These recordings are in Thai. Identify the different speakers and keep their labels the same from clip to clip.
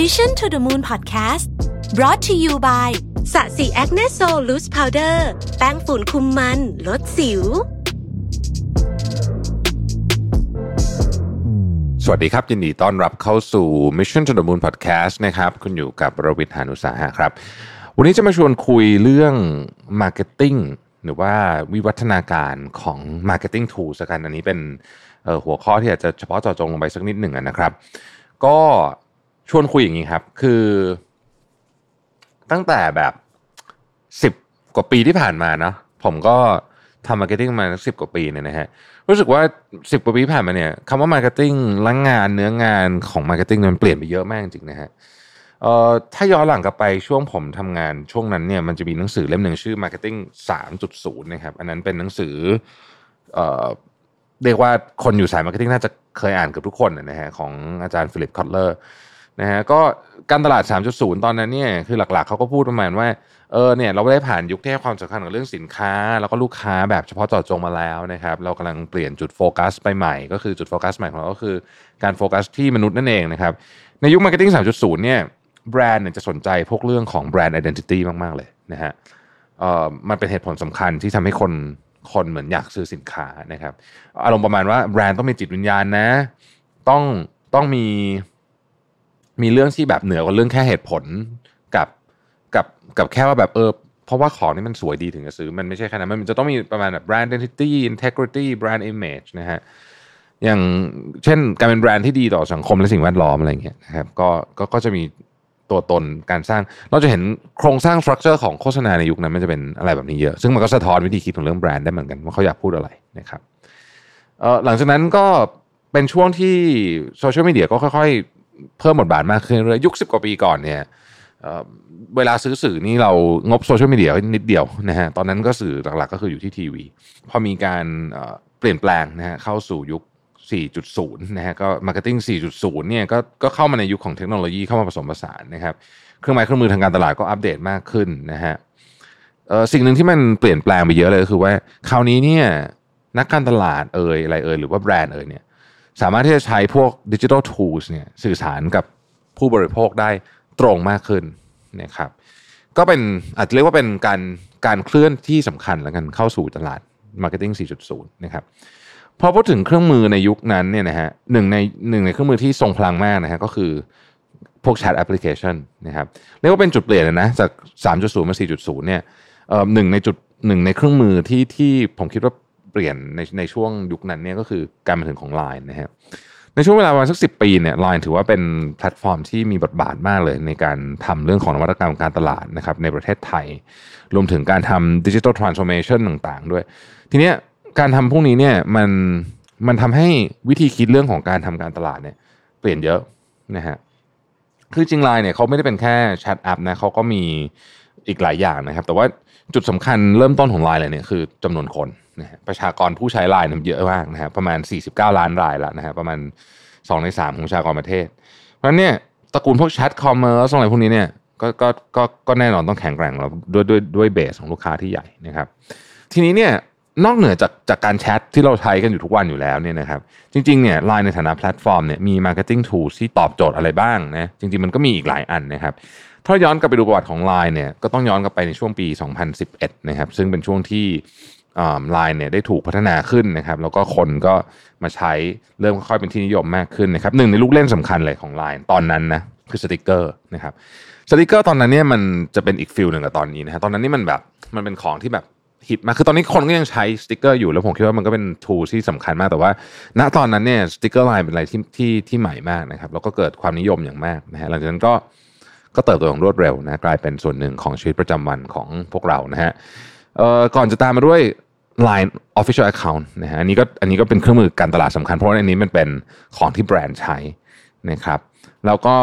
Speaker 1: Mission to the Moon Podcast brought to you by Sasi Acne Sol Loose Powder แป้งฝุ่นคุมมัน ลดสิว
Speaker 2: สวัสดีครับ ยินดีต้อนรับเข้าสู่ Mission to the Moon Podcast นะครับ คุณอยู่กับรวิศ หาญอุตสาหะครับ วันนี้จะมาชวนคุยเรื่อง Marketing หรือว่าวิวัฒนาการของ Marketing Tools กัน อันนี้เป็นเอ่อหัวข้อที่อาจจะเฉพาะเจาะจงลงไปสักนิดหนึ่งนะครับ ก็ ชวนคุยอย่างนี้ครับ คือ ตั้งแต่แบบสิบกว่าปีที่ผ่านมาเนาะผมก็ทำ Marketing มาสิบกว่าปีเนี่ยนะฮะรู้สึกว่าสิบกว่าปีผ่านมาเนี่ยคำว่า Marketing ละงงานเนื้องานของ Marketing มันเปลี่ยนไปเยอะมากจริงนะฮะเอ่อถ้าย้อนหลังกลับไปช่วงผมทำงานช่วงนั้นเนี่ยมันจะมีหนังสือเล่มหนึ่งชื่อ Marketing 3.0 นะครับ อันนั้นเป็นหนังสือเอ่อเรียกว่าคนอยู่สาย marketing น่าจะเคยอ่านเกือบทุกคนนะฮะของอาจารย์ฟิลิปคอตเลอร์ นะฮะก็การตลาด 3.0 ตอนนั้นเนี่ยคือหลักๆเขาก็พูดประมาณว่าเออเนี่ยเราได้ผ่านยุคที่ให้ความสำคัญกับเรื่องสินค้า แล้วก็ลูกค้าแบบเฉพาะเจาะจงมาแล้วนะครับเรากำลังเปลี่ยนจุดโฟกัสไปใหม่ก็คือจุดโฟกัสใหม่ของเราก็คือการโฟกัสที่มนุษย์นั่นเองนะครับในยุค marketing 3.0 เนี่ยแบรนด์เนี่ยจะสนใจพวกเรื่องของแบรนด์ identity มาก ๆ เลยนะฮะเอ่อมันเป็นเหตุผลสำคัญที่ทำให้คนคนเหมือนอยากซื้อสินค้านะครับอารมณ์ประมาณว่าแบรนด์ต้องมีจิตวิญญาณนะ ต้องต้องมี มีเรื่องที่แบบเหนือกว่าเรื่องแค่เหตุผลกับกับกับแค่ว่าแบบเออเพราะว่าของนี่มันสวยดีถึงจะซื้อ มันไม่ใช่แค่นั้นมันจะต้องมีประมาณแบบ brand identity integrity brand image นะฮะอย่างเช่นการเป็นแบรนด์ที่ดีต่อสังคมและสิ่งแวดล้อมอะไรเงี้ยนะครับก็ก็ก็จะมีตัวตนการสร้าง เราจะเห็นโครงสร้าง structure ของโฆษณาในยุคนั้นมันจะเป็นอะไรแบบนี้เยอะ ซึ่งมันก็สะท้อนวิธีคิดของเรื่องแบรนด์ได้เหมือนกันว่าเขาอยากพูดอะไรนะครับหลังจากนั้นก็เป็นช่วงที่โซเชียลมีเดียก็ค่อยๆ เพิ่มบทบาทมากขึ้นเรื่อยยุคสิบกว่าปีก่อนเนี่ยเวลาซื้อสื่อนี่เรางบโซเชียลมีเดียนิดเดียวนะฮะตอนนั้นก็สื่อหลักๆก็คืออยู่ที่ทีวี พอมีการเปลี่ยนแปลงนะฮะเข้าสู่ยุค 4.0 นะฮะก็ marketing 4.0 เนี่ยก็ก็เข้ามาในยุคของเทคโนโลยีเข้ามาผสมผสานนะครับเครื่องไม้เครื่องมือทางการตลาดก็อัปเดตมากขึ้นนะฮะสิ่งหนึ่งที่มันเปลี่ยนแปลงไปเยอะเลยก็คือว่าคราวนี้เนี่ยนักการตลาดเอ่ยอะไรเอ่ยหรือว่าแบรนด์เอ่ยเนี่ย สามารถที่จะใช้พวกดิจิทัลทูลเนี่ยสื่อสารกับผู้บริโภคได้ตรงมากขึ้นนะครับก็เป็นอาจจะเรียกว่าเป็นการการเคลื่อนที่สำคัญแล้วกันเข้าสู่ตลาด Marketing 4.0 นะครับพอพูดถึงเครื่องมือในยุคนั้นเนี่ยนะฮะหนึ่งในหนึ่งในเครื่องมือที่ทรงพลังมากนะฮะก็คือพวกแชทแอปพลิเคชันนะครับเรียกว่าเป็นจุดเปลี่ยนเลยนะจาก 3.0 มา 4.0 เนี่ยเอ่อหนึ่งในจุดหนึ่งในเครื่องมือที่ที่ผมคิดว่า เปลี่ยนในในช่วงยุคนั้นเนี่ยก็คือการมาถึงของ Line นะฮะในช่วงเวลาประมาณสักสิบปีเนี่ย Line ถือว่าเป็นแพลตฟอร์มที่มีบทบาทมากเลย ในการทำเรื่องของนวัตกรรมการตลาดนะครับในประเทศไทย รวมถึงการทำดิจิทัลทรานส์โอมชันต่างๆ ด้วย ทีเนี้ยการทำพวกนี้เนี่ยมันมันทำให้วิธีคิดเรื่องของการทำการตลาดเนี่ยเปลี่ยนเยอะนะฮะคือจริงไลน์เนี่ยเขาไม่ได้เป็นแค่แชทแอปนะเขาก็มีอีกหลายอย่างนะครับ แต่ว่าจุดสำคัญเริ่มต้นของไลน์เลยเนี่ยคือจำนวนคน นะฮะประชากรผู้ใช้ไลน์เนี่ยเยอะมากนะฮะประมาณ 49 ล้านรายล้วนะฮะประมาณ 2 ใน 3 ของประชากรประเทศ เพราะนั้นเนี่ยตระกูลพวก chat commerce อะไรพวกนี้เนี่ยก็ก็ก็ก็แน่นอนต้องแข็งแกร่งแล้วด้วยด้วยด้วย base ของลูกค้าที่ใหญ่นะครับ ทีนี้เนี่ยนอกเหนือจากจากการแชทที่เราใช้กันอยู่ทุกวันอยู่แล้วเนี่ยนะครับจริงๆเนี่ยไลน์ในฐานะแพลตฟอร์มเนี่ยมี Marketing Tools ที่ตอบโจทย์อะไรบ้างนะจริงๆมันก็มีอีกหลายอันนะครับถ้าย้อนกลับไปดูประวัติของ Line เนี่ยก็ต้องย้อนกลับไปในช่วงปี 2011 นะครับซึ่งเป็นช่วงที่ ไลน์เนี่ยได้ถูกพัฒนาขึ้นนะครับ แล้วก็คนก็มาใช้เริ่มค่อยๆเป็นที่นิยมมากขึ้นนะครับหนึ่งในลูกเล่นสำคัญเลยของ Line ตอนนั้นนะคือสติกเกอร์นะครับสติกเกอร์ตอนนั้นเนี่ยมันจะเป็นอีก feel หนึ่งกับตอนนี้นะฮะตอนนั้นนี่มันแบบมันเป็นของที่แบบฮิตมากคือตอนนี้คนก็ยังใช้สติกเกอร์อยู่แล้วผมคิดว่ามันก็เป็น tool ที่สำคัญมากแต่ว่า ณตอนนั้นเนี่ยสติกเกอร์ไลน์เป็นอะไรที่ที่ที่ใหม่มากนะครับแล้วก็เกิดความนิยมอย่างมากนะฮะหลังจากนั้นก็ก็เติบโตอย่างรวดเร็วนะกลายเป็นส่วนหนึ่งของชีวิตประจำวันของพวกเรานะฮะ เอ่อก่อนจะตามมาด้วย Line Official Account นะฮะอันนี้ก็อันนี้ก็เป็นเครื่องมือการตลาดสำคัญ เพราะว่าอันนี้มันเป็นของที่แบรนด์ใช้นะครับแล้วก็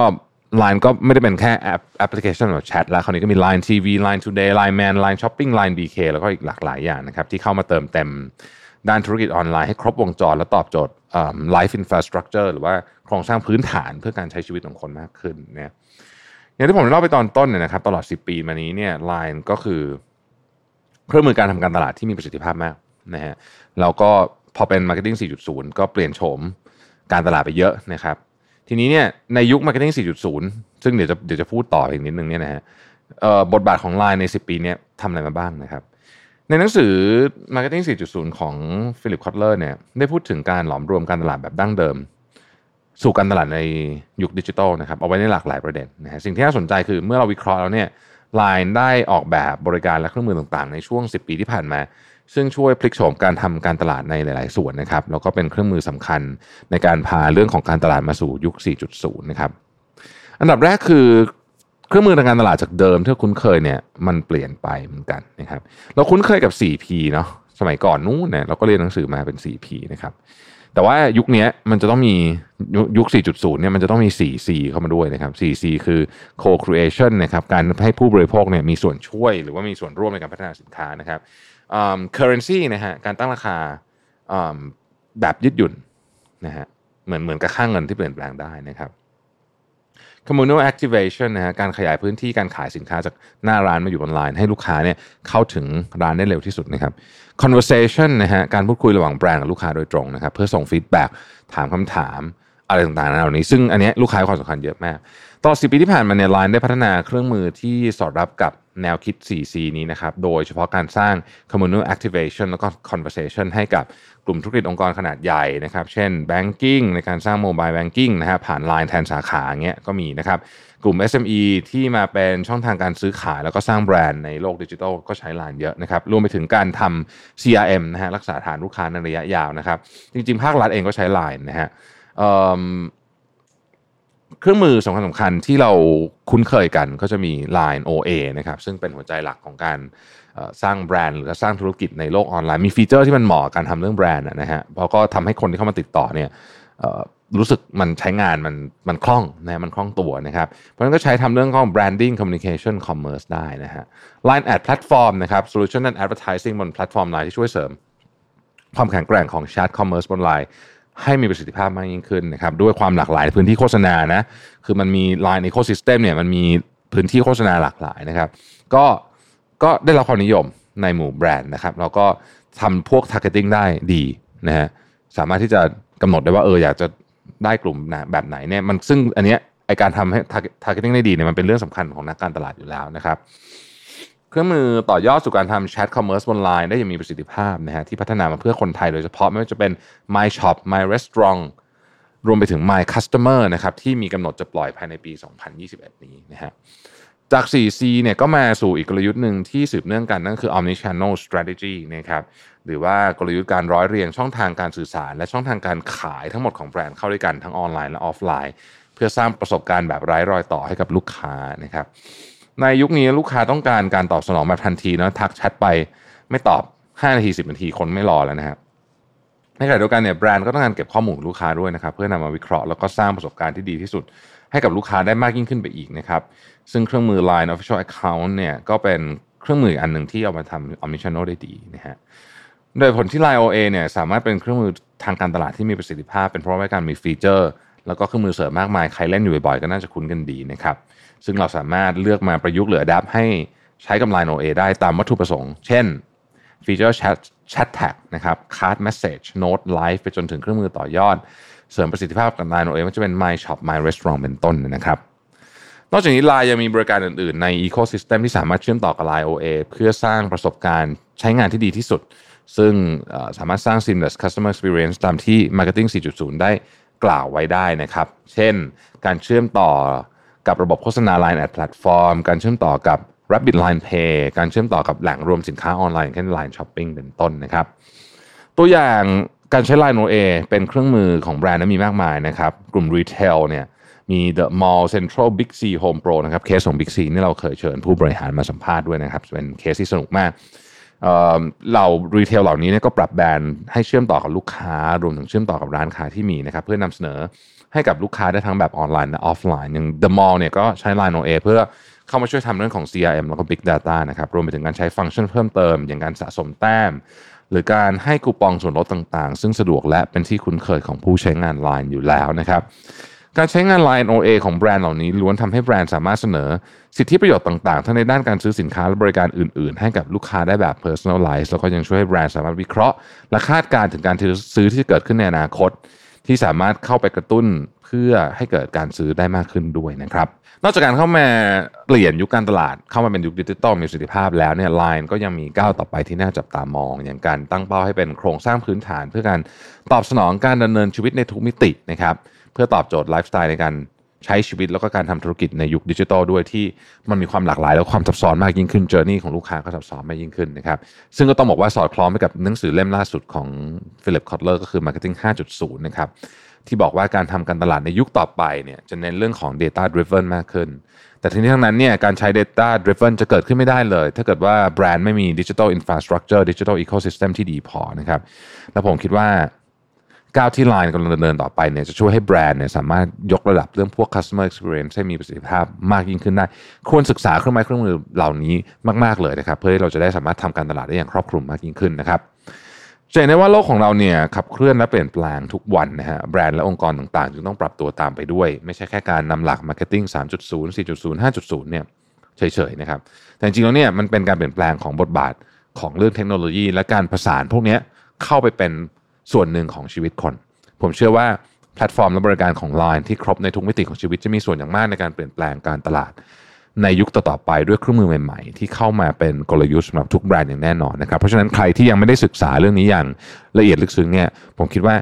Speaker 2: Line ก็ไม่ได้เป็นแค่แอปแอปพลิเคชันแบบแชทแล้วคราวนี้ก็มี Line TV Line Today Line Man Line Shopping Line BK แล้วก็อีกหลากหลายอย่างนะครับที่เข้ามาเติมเต็มด้านธุรกิจออนไลน์ให้ครบวงจร และตอบโจทย์ Life Infrastructure หรือว่าโครงสร้างพื้นฐานเพื่อการใช้ชีวิตของคนมากขึ้นเนี่ยอย่างที่ผมเล่าไปตอนต้นเนี่ยนะครับตลอด 10 ปีมานี้เนี่ย Line ก็คือ เครื่องมือการทำการตลาดที่มีประสิทธิภาพมากนะฮะแล้วก็พอเป็น Marketing 4.0 ก็เปลี่ยนโฉมการตลาดไปเยอะนะครับ ทีนี้เนี่ยในยุค Marketing 4.0 ซึ่งเดี๋ยวจะเดี๋ยวจะพูดต่ออีกนิดนึงเนี่ยนะฮะบทบาทของ Line ใน 10 ปีนี้ทำอะไรมาบ้างนะครับ ในหนังสือ Marketing 4.0 ของฟิลิปคอตเลอร์เนี่ยได้พูดถึงการหลอมรวมการตลาดแบบดั้งเดิม สู่การตลาดในยุคดิจิทัลนะครับเอาไว้ในหลากหลายประเด็นนะฮะสิ่งที่น่าสนใจคือเมื่อเราวิเคราะห์แล้วเนี่ย Line ได้ออกแบบบริการและเครื่องมือต่างๆ ในช่วง 10 ปีที่ผ่านมา ซึ่งช่วยพลิกโฉมการทำการตลาดในหลาย ๆ ส่วนนะครับ แล้วก็เป็นเครื่องมือสำคัญในการพาเรื่องของการตลาดมาสู่ยุค 4.0 นะครับ อันดับแรกคือเครื่องมือทางการตลาดจากเดิมที่คุ้นเคยเนี่ยมันเปลี่ยนไปเหมือนกันนะครับเราคุ้นเคยกับ 4P เนาะสมัยก่อนนู้นเนี่ยเราก็เรียนหนังสือมาเป็น 4P นะครับ แต่ว่ายุคนี้มันจะต้องมียุค 4.0 เนี่ยมันจะต้องมี 4C เข้ามาด้วยนะครับ 4C คือ co-creation นะครับการให้ผู้บริโภคเนี่ยมีส่วนช่วยหรือว่ามีส่วนร่วมในการพัฒนาสินค้านะครับ currency นะฮะการตั้งราคาแบบยืดหยุ่นนะฮะเหมือนเหมือนกับค่างเงินที่เปลี่ยนแปลงได้นะครับ communal activation นะฮะการขยายพื้นที่การขายสินค้าจากหน้าร้านมาอยู่ออนไลน์ ให้ลูกค้าเนี่ยเข้าถึงร้านได้เร็วที่สุดนะครับ conversation นะฮะการพูดคุยระหว่างแบรนด์กับลูกค้าโดยตรงนะครับเพื่อส่ง feedback ถามคำถามอะไรต่างๆเหล่านี้ ซึ่งอันนี้ลูกค้าให้ความสำคัญเยอะมากตลอดสิบปีที่ผ่านมาเนี่ยไลน์ได้พัฒนาเครื่องมือที่สอดรับกับ แนวคิด 4C นี้นะครับ โดยเฉพาะการสร้าง communal activation แล้วก็ conversation ให้กับกลุ่มธุรกิจองค์กรขนาดใหญ่นะครับ เช่น banking ในการสร้าง mobile banking นะฮะผ่าน Line แทนสาขาเงี้ยก็มีนะครับ กลุ่ม SME ที่มาเป็นช่องทางการซื้อขาย แล้วก็สร้างแบรนด์ในโลกดิจิทัลก็ใช้ Line เยอะนะครับ รวมไปถึงการทำ CRM นะฮะรักษาฐานลูกค้าในระยะยาวนะครับ จริงๆ ภาครัฐเองก็ใช้ Line นะฮะ เครื่องมือสำคัญสำคัญที่เราคุ้นเคยกันก็จะมี Line OA นะครับซึ่งเป็นหัวใจหลักของการสร้างแบรนด์หรือสร้างธุรกิจในโลกออนไลน์ มีฟีเจอร์ที่มันเหมาะการทำเรื่องแบรนด์นะฮะเพราะก็ทำให้คนที่เข้ามาติดต่อเนี่ยรู้สึกมันใช้งานมันมันคล่องนะมันคล่องตัวนะครับ เพราะฉะนั้นก็ใช้ทำเรื่องของ branding communication commerce ได้นะฮะ Line Ad Platform นะครับ solution advertising บนแพลตฟอร์มไลน์ที่ช่วยเสริม ความแข็งแกร่งของ chat commerce บนไลน์ ให้มีประสิทธิภาพมากยิ่งขึ้นนะครับด้วยความหลากหลายพื้นที่โฆษณานะคือมันมี Line Ecosystem เนี่ยมันมีพื้นที่โฆษณาหลากหลายนะครับ ก็ก็ได้รับความนิยมในหมู่แบรนด์นะครับแล้วก็ทำพวก targeting ได้ดีนะฮะสามารถที่จะกำหนดได้ว่าเอออยากจะได้กลุ่มแบบไหนเนี่ยมันซึ่งอันเนี้ยไอการทำให้ targeting ได้ดีเนี่ยมันเป็นเรื่องสำคัญของนักการตลาดอยู่แล้วนะครับ เครื่องมือต่อยอดสู่การทำแชทคอมเมอร์สบนไลน์ได้อย่างมีประสิทธิภาพนะฮะที่พัฒนามาเพื่อคนไทยโดยเฉพาะไม่ว่าจะเป็น My Shop My Restaurant รวมไปถึง My Customer นะครับที่มีกำหนดจะปล่อยภายในปี 2021 นี้นะฮะจาก 4C เนี่ยก็มาสู่อีกกลยุทธ์หนึ่งที่สืบเนื่องกันนั่นคือ Omnichannel Strategy นะครับหรือว่ากลยุทธ์การร้อยเรียงช่องทางการสื่อสาร และช่องทางการขายทั้งหมดของแบรนด์เข้าด้วยกันทั้งออนไลน์และออฟไลน์ เพื่อสร้างประสบการณ์แบบไร้รอยต่อให้กับลูกค้านะครับ ในยุคนี้ลูกค้าต้องการการตอบสนองแบบทันทีนะทักแชทไปไม่ตอบ 5 นาที 10 นาทีคนไม่รอแล้วนะครับในขณะเดียวกันเนี่ยแบรนด์ก็ต้องการเก็บข้อมูลลูกค้าด้วยนะครับเพื่อนำมาวิเคราะห์แล้วก็สร้างประสบการณ์ที่ดีที่สุด ให้กับลูกค้าได้มากยิ่งขึ้นไปอีกนะครับซึ่งเครื่องมือ Line Official Account เนี่ยก็เป็นเครื่องมืออันหนึ่งที่เอามาทำ Omnichannel ได้ดีนะฮะโดยผลที่ Line OA เนี่ยสามารถเป็นเครื่องมือทางการตลาดที่มีประสิทธิภาพ เป็นเพราะว่าการมีฟีเจอร์ แล้วก็เครื่องมือเสริมมากมาย ใครเล่นอยู่บ่อยๆก็น่าจะคุ้นกันดีนะครับ ซึ่งเราสามารถเลือกมาประยุกต์หรือดับให้ใช้กับ Line OA ได้ตามวัตถุประสงค์ เช่นฟีเจอร์ Chat Chat Tag นะครับ Card Message Note Live ไปจนถึงเครื่องมือต่อยอด เสริมประสิทธิภาพกับ Line OA มันจะเป็น My Shop My Restaurant เป็นต้นนะครับนอกจากนี้ Line ยังมีบริการอื่นๆ ใน Ecosystem ที่สามารถเชื่อมต่อกับ Line OA เพื่อสร้างประสบการณ์ใช้งานที่ดีที่สุด ซึ่งสามารถสร้าง seamless customer experience ตามที่ Marketing 4.0 ได้ กล่าวไว้ได้นะครับ เช่น การเชื่อมต่อกับระบบโฆษณา Line แอดแพลตฟอร์มการเชื่อมต่อกับ Rabbit Line Pay การเชื่อมต่อกับแหล่งรวมสินค้าออนไลน์เช่น Line Shopping เป็นต้นนะครับ ตัวอย่างการใช้ Line OA เป็นเครื่องมือของแบรนด์นั้นมีมากมายนะครับ กลุ่ม retail เนี่ยมี The Mall Central Big C Home Pro นะครับเคสของ Big C นี่เราเคยเชิญผู้บริหารมาสัมภาษณ์ด้วยนะครับ เป็นเคสที่สนุกมาก เรา retail เหล่านี้เนี่ยก็ปรับแบรนด์ให้เชื่อมต่อกับลูกค้ารวมถึงเชื่อมต่อกับร้านค้าที่มีนะครับเพื่อนำเสนอให้กับลูกค้าได้ทั้งแบบออนไลน์และออฟไลน์อย่าง The Mall เนี่ยก็ใช้ Line OA เพื่อเข้ามาช่วยทำเรื่องของ CRM แล้วก็ Big Data นะครับรวมไปถึงการใช้ฟังก์ชันเพิ่มเติม อย่างการสะสมแต้ม หรือการให้คูปองส่วนลดต่างๆ ซึ่งสะดวกและเป็นที่คุ้นเคยของผู้ใช้งาน Line อยู่แล้วนะครับ การใช้งาน Line OA ของแบรนด์เหล่านี้ล้วนทำให้แบรนด์สามารถเสนอ สิทธิประโยชน์ต่างๆ ทั้งในด้านการซื้อสินค้าและบริการอื่นๆ ให้กับลูกค้าได้แบบ personalize แล้วก็ยังช่วยให้แบรนด์สามารถวิเคราะห์ และคาดการณ์ถึงการซื้อที่จะเกิดขึ้นในอนาคต ที่สามารถเข้าไปกระตุ้นเพื่อให้เกิดการซื้อได้มากขึ้นด้วยนะครับ นอกจากการเข้ามาเปลี่ยนยุคการตลาดเข้ามาเป็นยุคดิจิตอลมีประสิทธิภาพแล้วเนี่ย Line ก็ยังมีก้าวต่อไปที่น่าจับตามอง อย่างการตั้งเป้าให้เป็นโครงสร้างพื้นฐาน เพื่อการตอบสนองการดำเนินชีวิตในทุกมิตินะครับ เพื่อตอบโจทย์ไลฟ์สไตล์ในการใช้ชีวิตแล้วก็การทำธุรกิจในยุคดิจิทัลด้วยที่มันมีความหลากหลาย และความซับซ้อนมากยิ่งขึ้น journey ของลูกค้าก็ซับซ้อนมากยิ่งขึ้นนะครับซึ่งก็ต้องบอกว่าสอดคล้องไปกับหนังสือเล่มล่าสุดของฟิลิปคอตเลอร์ก็คือ Marketing 5.0 นะครับที่บอกว่าการทำการตลาดในยุคต่อไปเนี่ยจะเน้นเรื่องของ Data Driven มากขึ้น แต่ทั้งนี้ทั้งนั้นเนี่ยการใช้ Data Driven จะเกิดขึ้นไม่ได้เลย ถ้าเกิดว่าแบรนด์ไม่มี Digital Infrastructure Digital Ecosystem ที่ดีพอนะครับแล้วผมคิดว่า ก้าวที่ Line กำลังดำเนินต่อไปเนี่ยจะช่วยให้แบรนด์เนี่ยสามารถยกระดับเรื่องพวก customer experience ให้มีประสิทธิภาพมากยิ่งขึ้นได้ ควรศึกษาเครื่องไม้เครื่องมือเหล่านี้มาก ๆ เลยนะครับ เพื่อให้เราจะได้สามารถทำการตลาดได้อย่างครอบคลุมมากยิ่งขึ้นนะครับจะเห็นได้ว่าโลกของเราเนี่ยขับเคลื่อนและเปลี่ยนแปลงทุกวันนะฮะแบรนด์และองค์กรต่างๆ จึงต้องปรับตัวตามไปด้วย ไม่ใช่แค่การนำหลัก Marketing 3.0 4.0 5.0 เนี่ยเฉยๆนะครับแต่จริงๆแล้วเนี่ยมันเป็นการเปลี่ยนแปลงของบทบาทของเรื่องเทคโนโลยี และการผสานพวกนี้เข้าไปเป็น ส่วนหนึ่งของชีวิตคน ผมเชื่อว่าแพลตฟอร์มและบริการของ Line ที่ครบในทุกมิติของชีวิตจะมีส่วนอย่างมากในการเปลี่ยนแปลงการตลาด ในยุคต่อๆไปด้วยเครื่องมือใหม่ๆ ที่เข้ามาเป็นกลยุทธ์สำหรับทุกแบรนด์อย่างแน่นอนนะครับเพราะฉะนั้นใครที่ยังไม่ได้ศึกษาเรื่องนี้อย่างละเอียดลึกซึ้งเนี่ยผมคิดว่า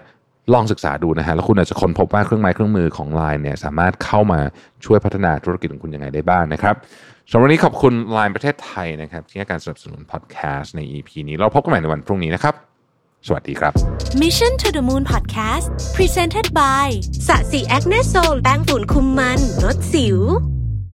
Speaker 2: ลองศึกษาดูนะฮะแล้วคุณอาจจะค้นพบว่าเครื่องไม้เครื่องมือของ Line เนี่ยสามารถเข้ามาช่วยพัฒนาธุรกิจของคุณยังไงได้บ้างนะครับสำหรับวันนี้ขอบคุณ Line ประเทศไทยนะครับที่ให้การสนับสนุนพอดแคสต์ใน EP นี้เราพบกันใหม่ในวันพรุ่งนี้นะครับ สวัสดีครับ
Speaker 1: Mission to the Moon Podcast Presented by สะสีแอคเนโซลแป้งฝุ่นคุมมันลดสิว